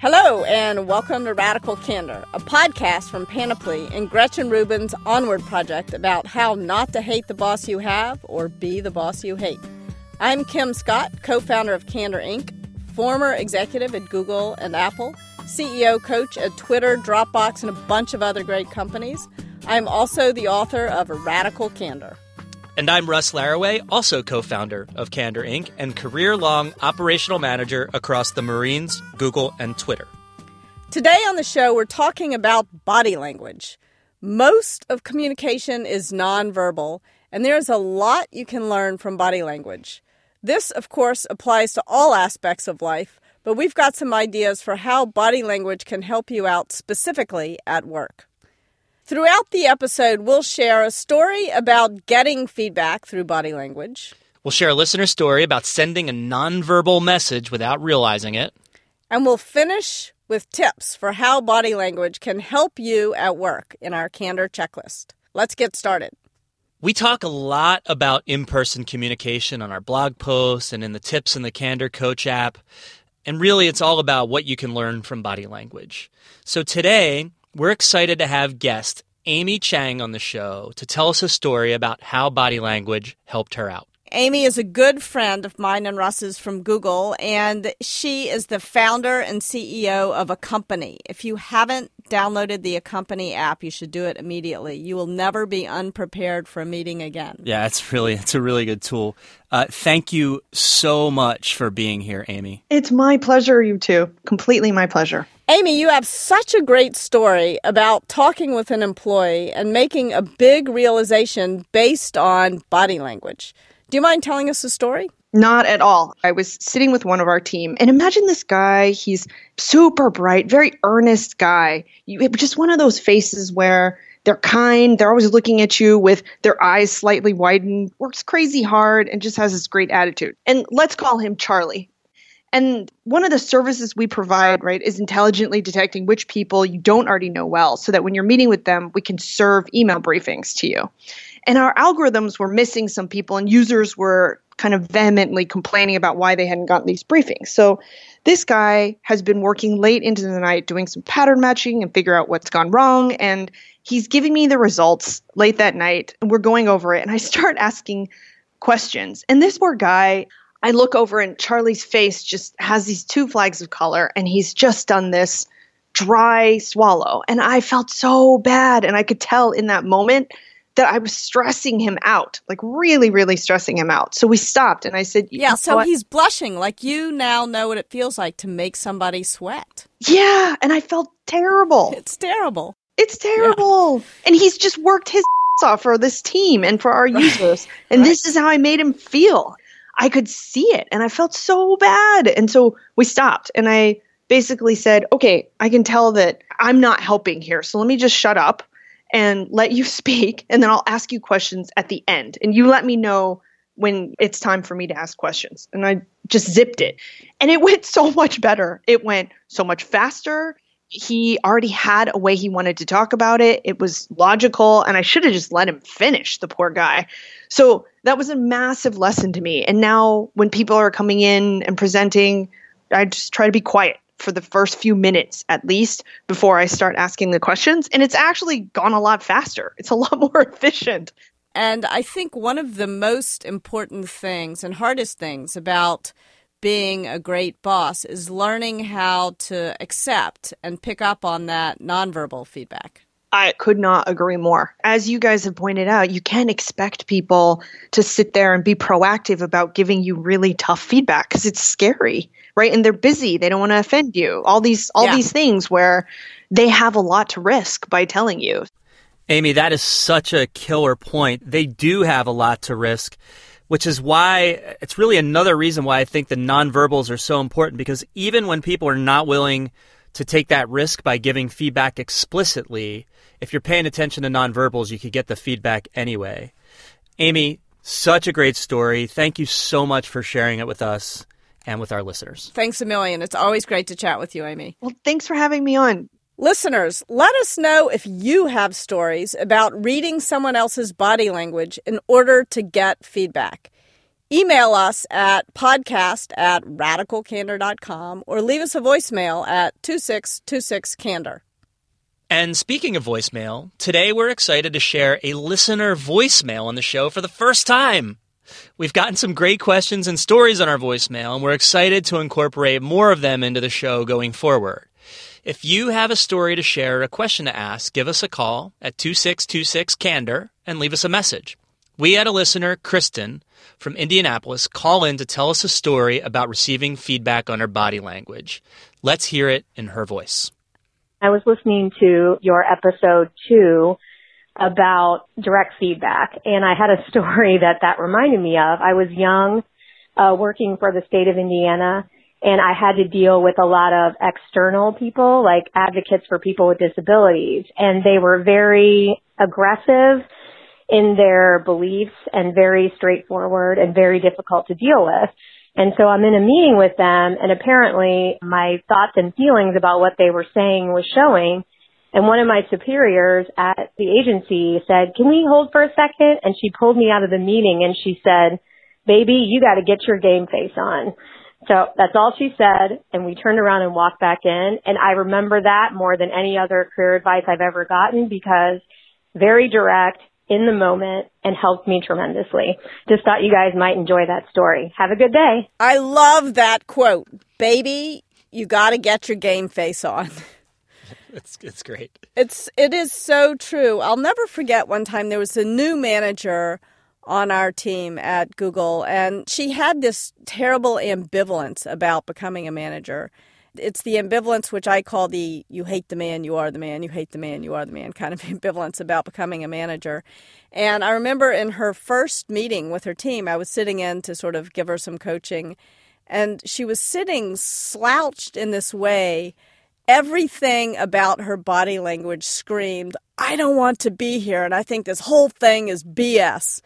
Hello, and welcome to Radical Candor, a podcast from Panoply and Gretchen Rubin's Onward project about how not to hate the boss you have or be the boss you hate. I'm Kim Scott, co founder of Candor Inc., former executive at Google and Apple, CEO coach at Twitter, Dropbox, and a bunch of other great companies. I'm also the author of Radical Candor. And I'm Russ Laraway, also co founder of Candor Inc. and career long operational manager across the Marines, Google, and Twitter. Today on the show, we're talking about body language. Most of communication is nonverbal, and there's a lot you can learn from body language. This, of course, applies to all aspects of life, but we've got some ideas for how body language can help you out specifically at work. Throughout the episode, we'll share a story about getting feedback through body language. We'll share a listener story about sending a nonverbal message without realizing it. And we'll finish with tips for how body language can help you at work in our Candor checklist. Let's get started. We talk a lot about in person communication on our blog posts and in the tips in the Candor Coach app. And really, it's all about what you can learn from body language. So today, we're excited to have guest Amy Chang on the show to tell us a story about how body language helped her out. Amy is a good friend of mine and Russ's from Google, and she is the founder and CEO of Accompany. If you haven't downloaded the Accompany app, you should do it immediately. You will never be unprepared for a meeting again. Yeah, it's really it's a really good tool. Uh, thank you so much for being here, Amy. It's my pleasure, you two. Completely my pleasure. Amy, you have such a great story about talking with an employee and making a big realization based on body language. Do you mind telling us the story? Not at all. I was sitting with one of our team, and imagine this guy. He's super bright, very earnest guy. You, just one of those faces where they're kind, they're always looking at you with their eyes slightly widened, works crazy hard, and just has this great attitude. And let's call him Charlie. And one of the services we provide, right, is intelligently detecting which people you don't already know well so that when you're meeting with them, we can serve email briefings to you. And our algorithms were missing some people, and users were kind of vehemently complaining about why they hadn't gotten these briefings. So this guy has been working late into the night doing some pattern matching and figure out what's gone wrong. And he's giving me the results late that night, and we're going over it. And I start asking questions. And this poor guy, I look over and Charlie's face just has these two flags of color, and he's just done this dry swallow. And I felt so bad. And I could tell in that moment that I was stressing him out, like really, really stressing him out. So we stopped and I said, Yeah, so he's blushing. Like you now know what it feels like to make somebody sweat. Yeah. And I felt terrible. It's terrible. It's terrible. Yeah. And he's just worked his off for this team and for our users. And right. this is how I made him feel. I could see it and I felt so bad. And so we stopped and I basically said, okay, I can tell that I'm not helping here. So let me just shut up and let you speak. And then I'll ask you questions at the end. And you let me know when it's time for me to ask questions. And I just zipped it. And it went so much better. It went so much faster he already had a way he wanted to talk about it. It was logical, and I should have just let him finish, the poor guy. So that was a massive lesson to me. And now, when people are coming in and presenting, I just try to be quiet for the first few minutes at least before I start asking the questions. And it's actually gone a lot faster, it's a lot more efficient. And I think one of the most important things and hardest things about being a great boss is learning how to accept and pick up on that nonverbal feedback. I could not agree more. As you guys have pointed out, you can't expect people to sit there and be proactive about giving you really tough feedback because it's scary, right? And they're busy, they don't want to offend you. All these all yeah. these things where they have a lot to risk by telling you. Amy, that is such a killer point. They do have a lot to risk which is why it's really another reason why I think the nonverbals are so important because even when people are not willing to take that risk by giving feedback explicitly, if you're paying attention to nonverbals, you could get the feedback anyway. Amy, such a great story. Thank you so much for sharing it with us and with our listeners. Thanks a million. It's always great to chat with you, Amy. Well, thanks for having me on. Listeners, let us know if you have stories about reading someone else's body language in order to get feedback. Email us at podcast at radicalcandor.com or leave us a voicemail at 2626candor. And speaking of voicemail, today we're excited to share a listener voicemail on the show for the first time. We've gotten some great questions and stories on our voicemail, and we're excited to incorporate more of them into the show going forward. If you have a story to share or a question to ask, give us a call at 2626 Candor and leave us a message. We had a listener, Kristen, from Indianapolis, call in to tell us a story about receiving feedback on her body language. Let's hear it in her voice. I was listening to your episode two about direct feedback and I had a story that that reminded me of. I was young, uh, working for the state of Indiana and I had to deal with a lot of external people, like advocates for people with disabilities and they were very aggressive in their beliefs and very straightforward and very difficult to deal with. And so I'm in a meeting with them and apparently my thoughts and feelings about what they were saying was showing. And one of my superiors at the agency said, can we hold for a second? And she pulled me out of the meeting and she said, baby, you got to get your game face on. So that's all she said. And we turned around and walked back in. And I remember that more than any other career advice I've ever gotten because very direct, in the moment and helped me tremendously. Just thought you guys might enjoy that story. Have a good day. I love that quote. Baby, you got to get your game face on. It's it's great. It's it is so true. I'll never forget one time there was a new manager on our team at Google and she had this terrible ambivalence about becoming a manager it's the ambivalence which I call the you hate the man, you are the man, you hate the man, you are the man kind of ambivalence about becoming a manager. And I remember in her first meeting with her team, I was sitting in to sort of give her some coaching, and she was sitting slouched in this way. Everything about her body language screamed, I don't want to be here, and I think this whole thing is BS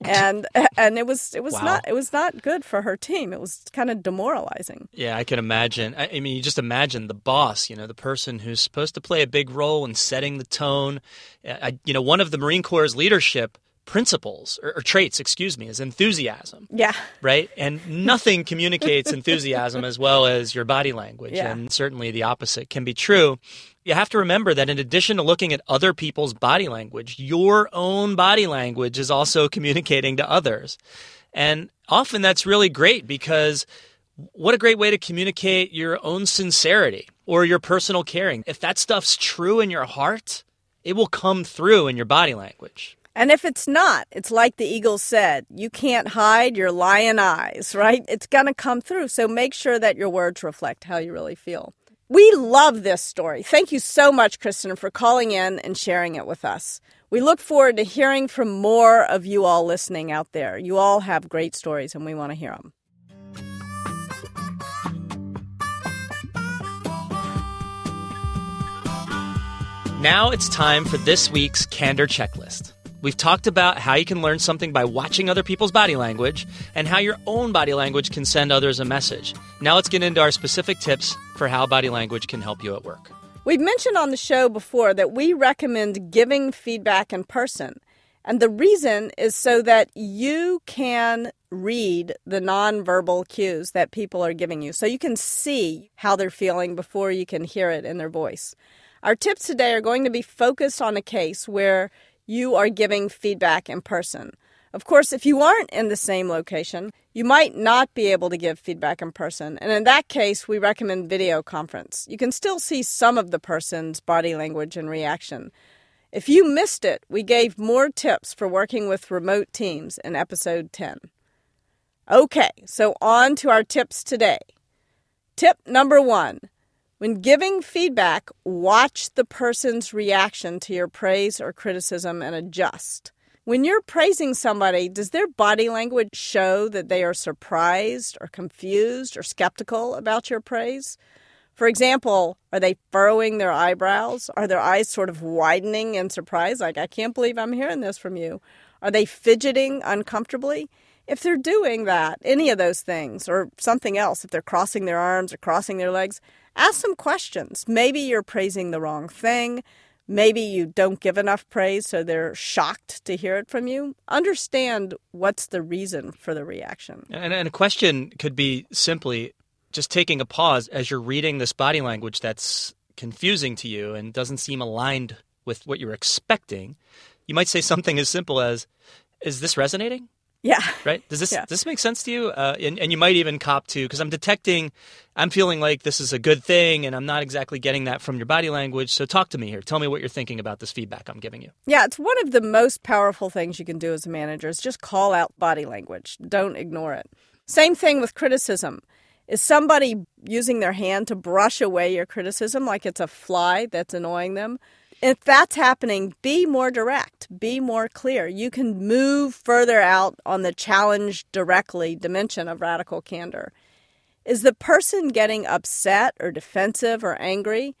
and and it was it was wow. not it was not good for her team. It was kind of demoralizing. Yeah, I can imagine. I, I, mean, you just imagine the boss, you know, the person who's supposed to play a big role in setting the tone. I, you know, one of the Marine Corps' leadership principles or, or, traits, excuse me, is enthusiasm. Yeah. Right? And nothing communicates enthusiasm as well as your body language. Yeah. And certainly the opposite can be true. You have to remember that in addition to looking at other people's body language, your own body language is also communicating to others. And often that's really great because what a great way to communicate your own sincerity or your personal caring. If that stuff's true in your heart, it will come through in your body language. And if it's not, it's like the eagle said, you can't hide your lyin' eyes, right? It's going to come through. So make sure that your words reflect how you really feel. We love this story. Thank you so much, Kristen, for calling in and sharing it with us. We look forward to hearing from more of you all listening out there. You all have great stories, and we want to hear them. Now it's time for this week's Candor Checklist. We've talked about how you can learn something by watching other people's body language and how your own body language can send others a message. Now let's get into our specific tips for how body language can help you at work. We've mentioned on the show before that we recommend giving feedback in person. And the reason is so that you can read the nonverbal cues that people are giving you. So you can see how they're feeling before you can hear it in their voice. Our tips today are going to be focused on a case where you are giving feedback in person. Of course, if you aren't in the same location, you might not be able to give feedback in person. And in that case, we recommend video conference. You can still see some of the person's body language and reaction. If you missed it, we gave more tips for working with remote teams in episode 10. Okay, so on to our tips today. Tip number one when giving feedback, watch the person's reaction to your praise or criticism and adjust. When you're praising somebody, does their body language show that they are surprised or confused or skeptical about your praise? For example, are they furrowing their eyebrows? Are their eyes sort of widening in surprise, like, I can't believe I'm hearing this from you? Are they fidgeting uncomfortably? If they're doing that, any of those things, or something else, if they're crossing their arms or crossing their legs, ask some questions. Maybe you're praising the wrong thing. Maybe you don't give enough praise, so they're shocked to hear it from you. Understand what's the reason for the reaction. And, and a question could be simply just taking a pause as you're reading this body language that's confusing to you and doesn't seem aligned with what you're expecting. You might say something as simple as, Is this resonating? Yeah. Right? Does this Yeah. does this make sense to you? Uh, and, and you might even cop to because I'm detecting, I'm feeling like this is a good thing, and I'm not exactly getting that from your body language. So talk to me here. Tell me what you're thinking about this feedback I'm giving you. Yeah, it's one of the most powerful things you can do as a manager is just call out body language. Don't ignore it. Same thing with criticism. Is somebody using their hand to brush away your criticism like it's a fly that's annoying them? If that's happening, be more direct, be more clear. You can move further out on the challenge directly dimension of radical candor. Is the person getting upset or defensive or angry?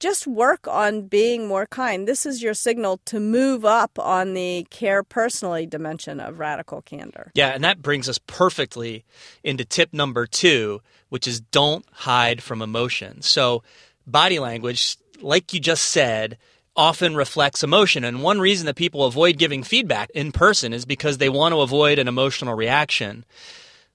just work on being more kind. This is your signal to move up on the care personally dimension of radical candor. Yeah, and that brings us perfectly into tip number two, which is don't hide from emotion. So, body language, like you just said, often reflects emotion. And one reason that people avoid giving feedback in person is because they want to avoid an emotional reaction.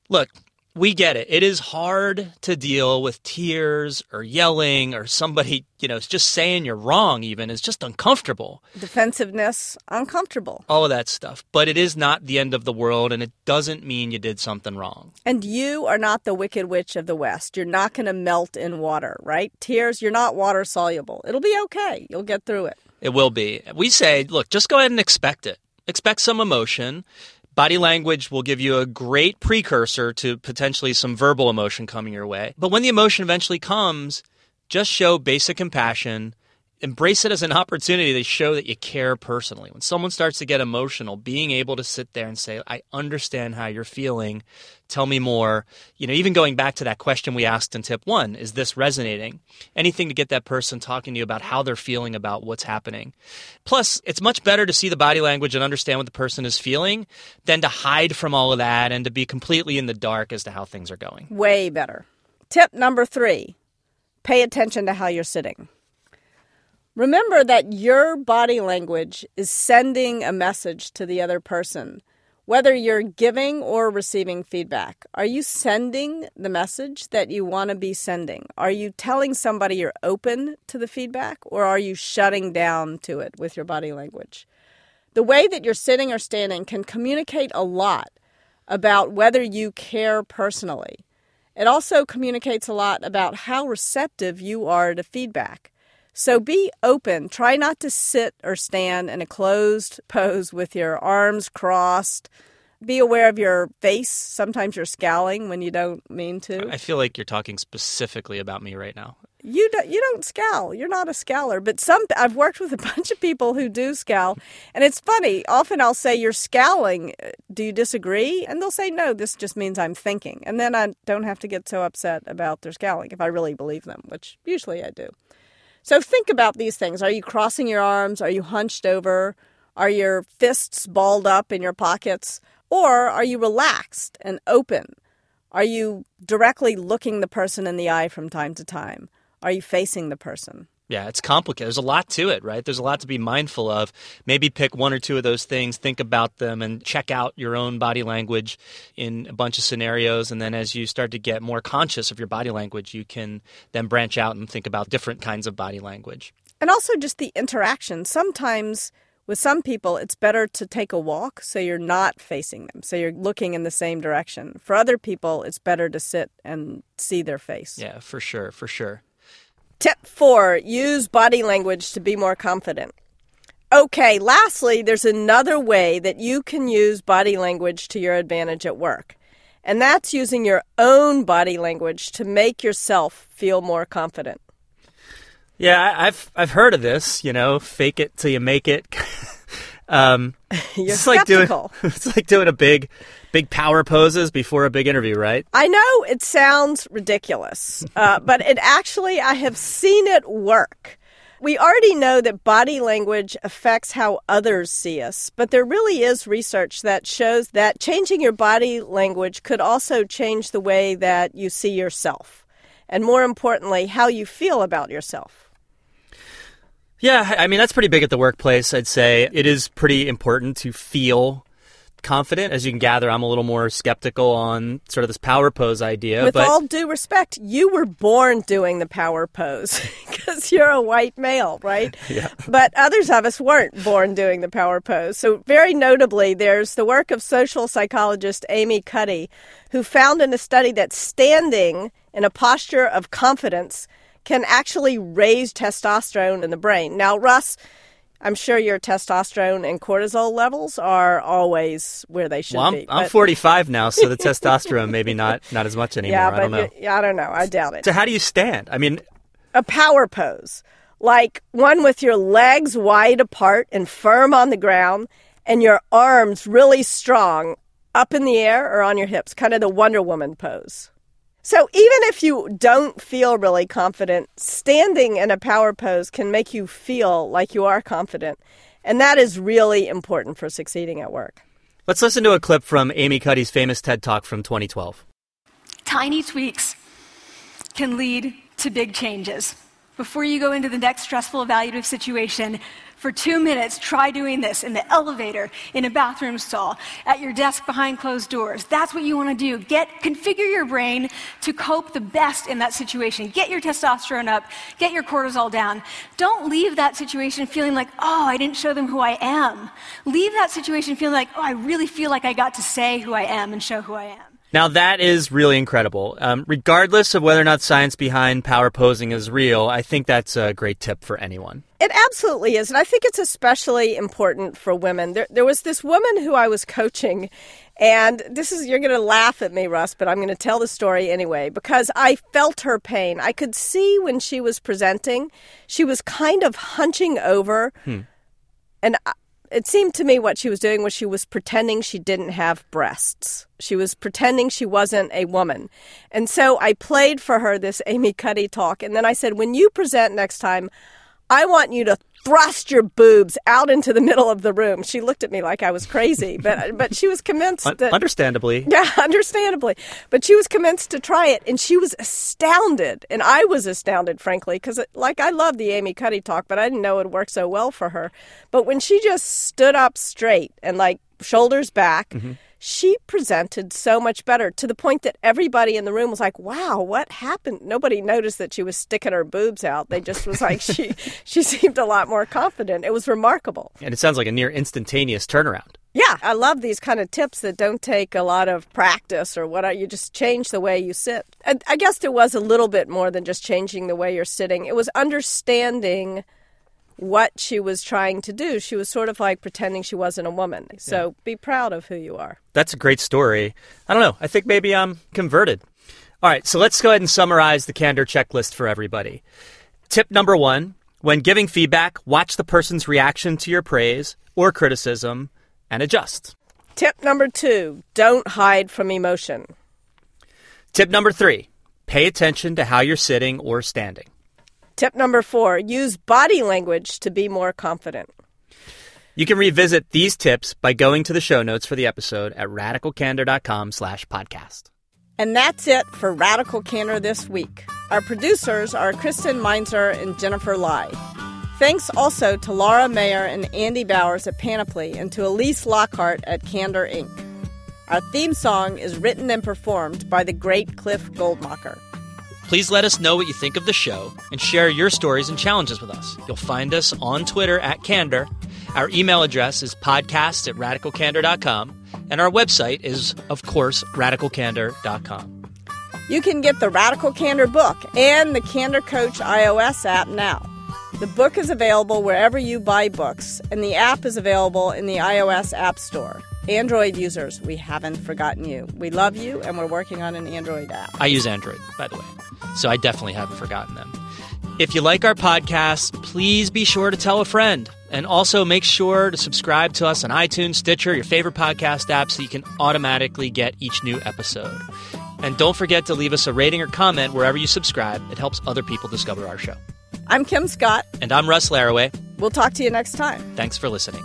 Look, we get it. It is hard to deal with tears or yelling or somebody, you know, just saying you're wrong, even is just uncomfortable Defensiveness, uncomfortable. all of that stuff. But it is not the end of the world, and it doesn't mean you did something wrong. And you are not the wicked witch of the West. You're not going to melt in water, right? Tears, you're not water soluble. It'll be okay. You'll get through it. It will be. We say, look, just go ahead and expect it. Expect some emotion. Body language will give you a great precursor to potentially some verbal emotion coming your way. But when the emotion eventually comes, just show basic compassion. Embrace it as an opportunity to show that you care personally. When someone starts to get emotional, being able to sit there and say, I understand how you're feeling. Tell me more. You know, even going back to that question we asked in tip one, is this resonating? Anything to get that person talking to you about how they're feeling about what's happening. Plus, it's much better to see the body language and understand what the person is feeling than to hide from all of that and to be completely in the dark as to how things are going. Way better. Tip number three pay attention to how you're sitting. Remember that your body language is sending a message to the other person, whether you're giving or receiving feedback. Are you sending the message that you want to be sending? Are you telling somebody you're open to the feedback, or are you shutting down to it with your body language? The way that you're sitting or standing can communicate a lot about whether you care personally. It also communicates a lot about how receptive you are to feedback. So be open. Try not to sit or stand in a closed pose with your arms crossed. Be aware of your face. Sometimes you're scowling when you don't mean to. I feel like you're talking specifically about me right now. You don't, you don't scowl. You're not a scowler. But some I've worked with a bunch of people who do scowl, and it's funny. Often I'll say, "You're scowling. Do you disagree?" And they'll say, "No. This just means I'm thinking." And then I don't have to get so upset about their scowling if I really believe them, which usually I do. So think about these things. Are you crossing your arms? Are you hunched over? Are your fists balled up in your pockets? Or are you relaxed and open? Are you directly looking the person in the eye from time to time? Are you facing the person? Yeah, it's complicated. There's a lot to it, right? There's a lot to be mindful of. Maybe pick one or two of those things, think about them, and check out your own body language in a bunch of scenarios. And then as you start to get more conscious of your body language, you can then branch out and think about different kinds of body language. And also just the interaction. Sometimes with some people, it's better to take a walk so you're not facing them, so you're looking in the same direction. For other people, it's better to sit and see their face. Yeah, for sure, for sure. Tip four use body language to be more confident. Okay, lastly, there's another way that you can use body language to your advantage at work, and that's using your own body language to make yourself feel more confident. Yeah, I- I've I've heard of this. You know, fake it till you make it. um, You're it's like doing it's like doing a big, big power poses before a big interview, right? I know it sounds ridiculous, uh, but it actually, I have seen it work. We already know that body language affects how others see us, but there really is research that shows that changing your body language could also change the way that you see yourself, and more importantly, how you feel about yourself. Yeah, I mean, that's pretty big at the workplace, I'd say. It is pretty important to feel confident. As you can gather, I'm a little more skeptical on sort of this power pose idea. With but all due respect, you were born doing the power pose because you're a white male, right? Yeah. But others of us weren't born doing the power pose. So, very notably, there's the work of social psychologist Amy Cuddy, who found in a study that standing in a posture of confidence can actually raise testosterone in the brain. Now, Russ, I'm sure your testosterone and cortisol levels are always where they should be. well, I'm, be. I'm 45 now, so the testosterone maybe not not as much anymore. Yeah, I but don't know. yeah, I don't know. I doubt it. So how do you stand? I mean, a power pose, like one with your legs wide apart and firm on the ground, and your arms really strong up in the air or on your hips, kind of the Wonder Woman pose. So even if you don't feel really confident, standing in a power pose can make you feel like you are confident. And that is really important for succeeding at work. let's listen to a clip from Amy Cuddy's famous TED Talk from 2012. Tiny tweaks can lead to big changes. Before you go into the next stressful evaluative situation, for two minutes, try doing this in the elevator, in a bathroom stall, at your desk behind closed doors. That's what you want to do. Get, configure your brain to cope the best in that situation. Get your testosterone up, get your cortisol down. Don't leave that situation feeling like, oh, I didn't show them who I am. Leave that situation feeling like, oh, I really feel like I got to say who I am and show who I am. Now that is really incredible. Um, regardless of whether or not science behind power posing is real, I think that's a great tip for anyone. It absolutely is. And I think it's especially important for women. There, there was this woman who I was coaching, and this is, you're going to laugh at me, Russ, but I'm going to tell the story anyway because I felt her pain. I could see when she was presenting, she was kind of hunching over. And I- it seemed to me what she was doing was she was pretending she didn't have breasts. She was pretending she wasn't a woman. And so I played for her this Amy Cuddy talk. And then I said, when you present next time, I want you to thrust your boobs out into the middle of the room. She looked at me like I was crazy, but but she was convinced that understandably. yeah, understandably. But she was convinced to try it, and she was astounded. And I was astounded, frankly, because, uh, like, I love the Amy Cuddy talk, but I didn't know it worked so well for her. But when she just stood up straight and, like, shoulders back, mm-hmm. she presented so much better to the point that everybody in the room was like, wow, what happened? Nobody noticed that she was sticking her boobs out. They just was like, she, she seemed a lot more confident. It was remarkable. And it sounds like a near instantaneous turnaround. Yeah, I love these kind of tips that don't take a lot of practice or what. You just change the way you sit. I, I guess there was a little bit more than just changing the way you're sitting. It was understanding what she was trying to do. She was sort of like pretending she wasn't a woman. So be proud of who you are. That's a great story. I don't know. I think maybe I'm converted. All right, so let's go ahead and summarize the candor checklist for everybody. Tip number one when giving feedback, watch the person's reaction to your praise or criticism and adjust. Tip number two don't hide from emotion. Tip number three pay attention to how you're sitting or standing. Tip number four use body language to be more confident. You can revisit these tips by going to the show notes for the episode at radicalcandor.com slash podcast. And that's it for Radical Candor this week. Our producers are Kristen Meinzer and Jennifer Lai. Thanks also to Laura Mayer and Andy Bowers at Panoply and to Elise Lockhart at Candor Inc. Our theme song is written and performed by the great Cliff Goldmacher. Please let us know what you think of the show and share your stories and challenges with us. You'll find us on Twitter at Candor. Our email address is podcast at radicalcandor.com. And our website is, of course, radicalcandor.com. You can get the Radical Candor book and the Candor Coach iOS app now. The book is available wherever you buy books, and the app is available in the iOS App Store. Android users, we haven't forgotten you. We love you, and we're working on an Android app. I use Android, by the way, so I definitely haven't forgotten them. If you like our podcast, please be sure to tell a friend. And also make sure to subscribe to us on iTunes, Stitcher, your favorite podcast app, so you can automatically get each new episode. And don't forget to leave us a rating or comment wherever you subscribe. It helps other people discover our show. I'm Kim Scott. And I'm Russ Laraway. We'll talk to you next time. Thanks for listening.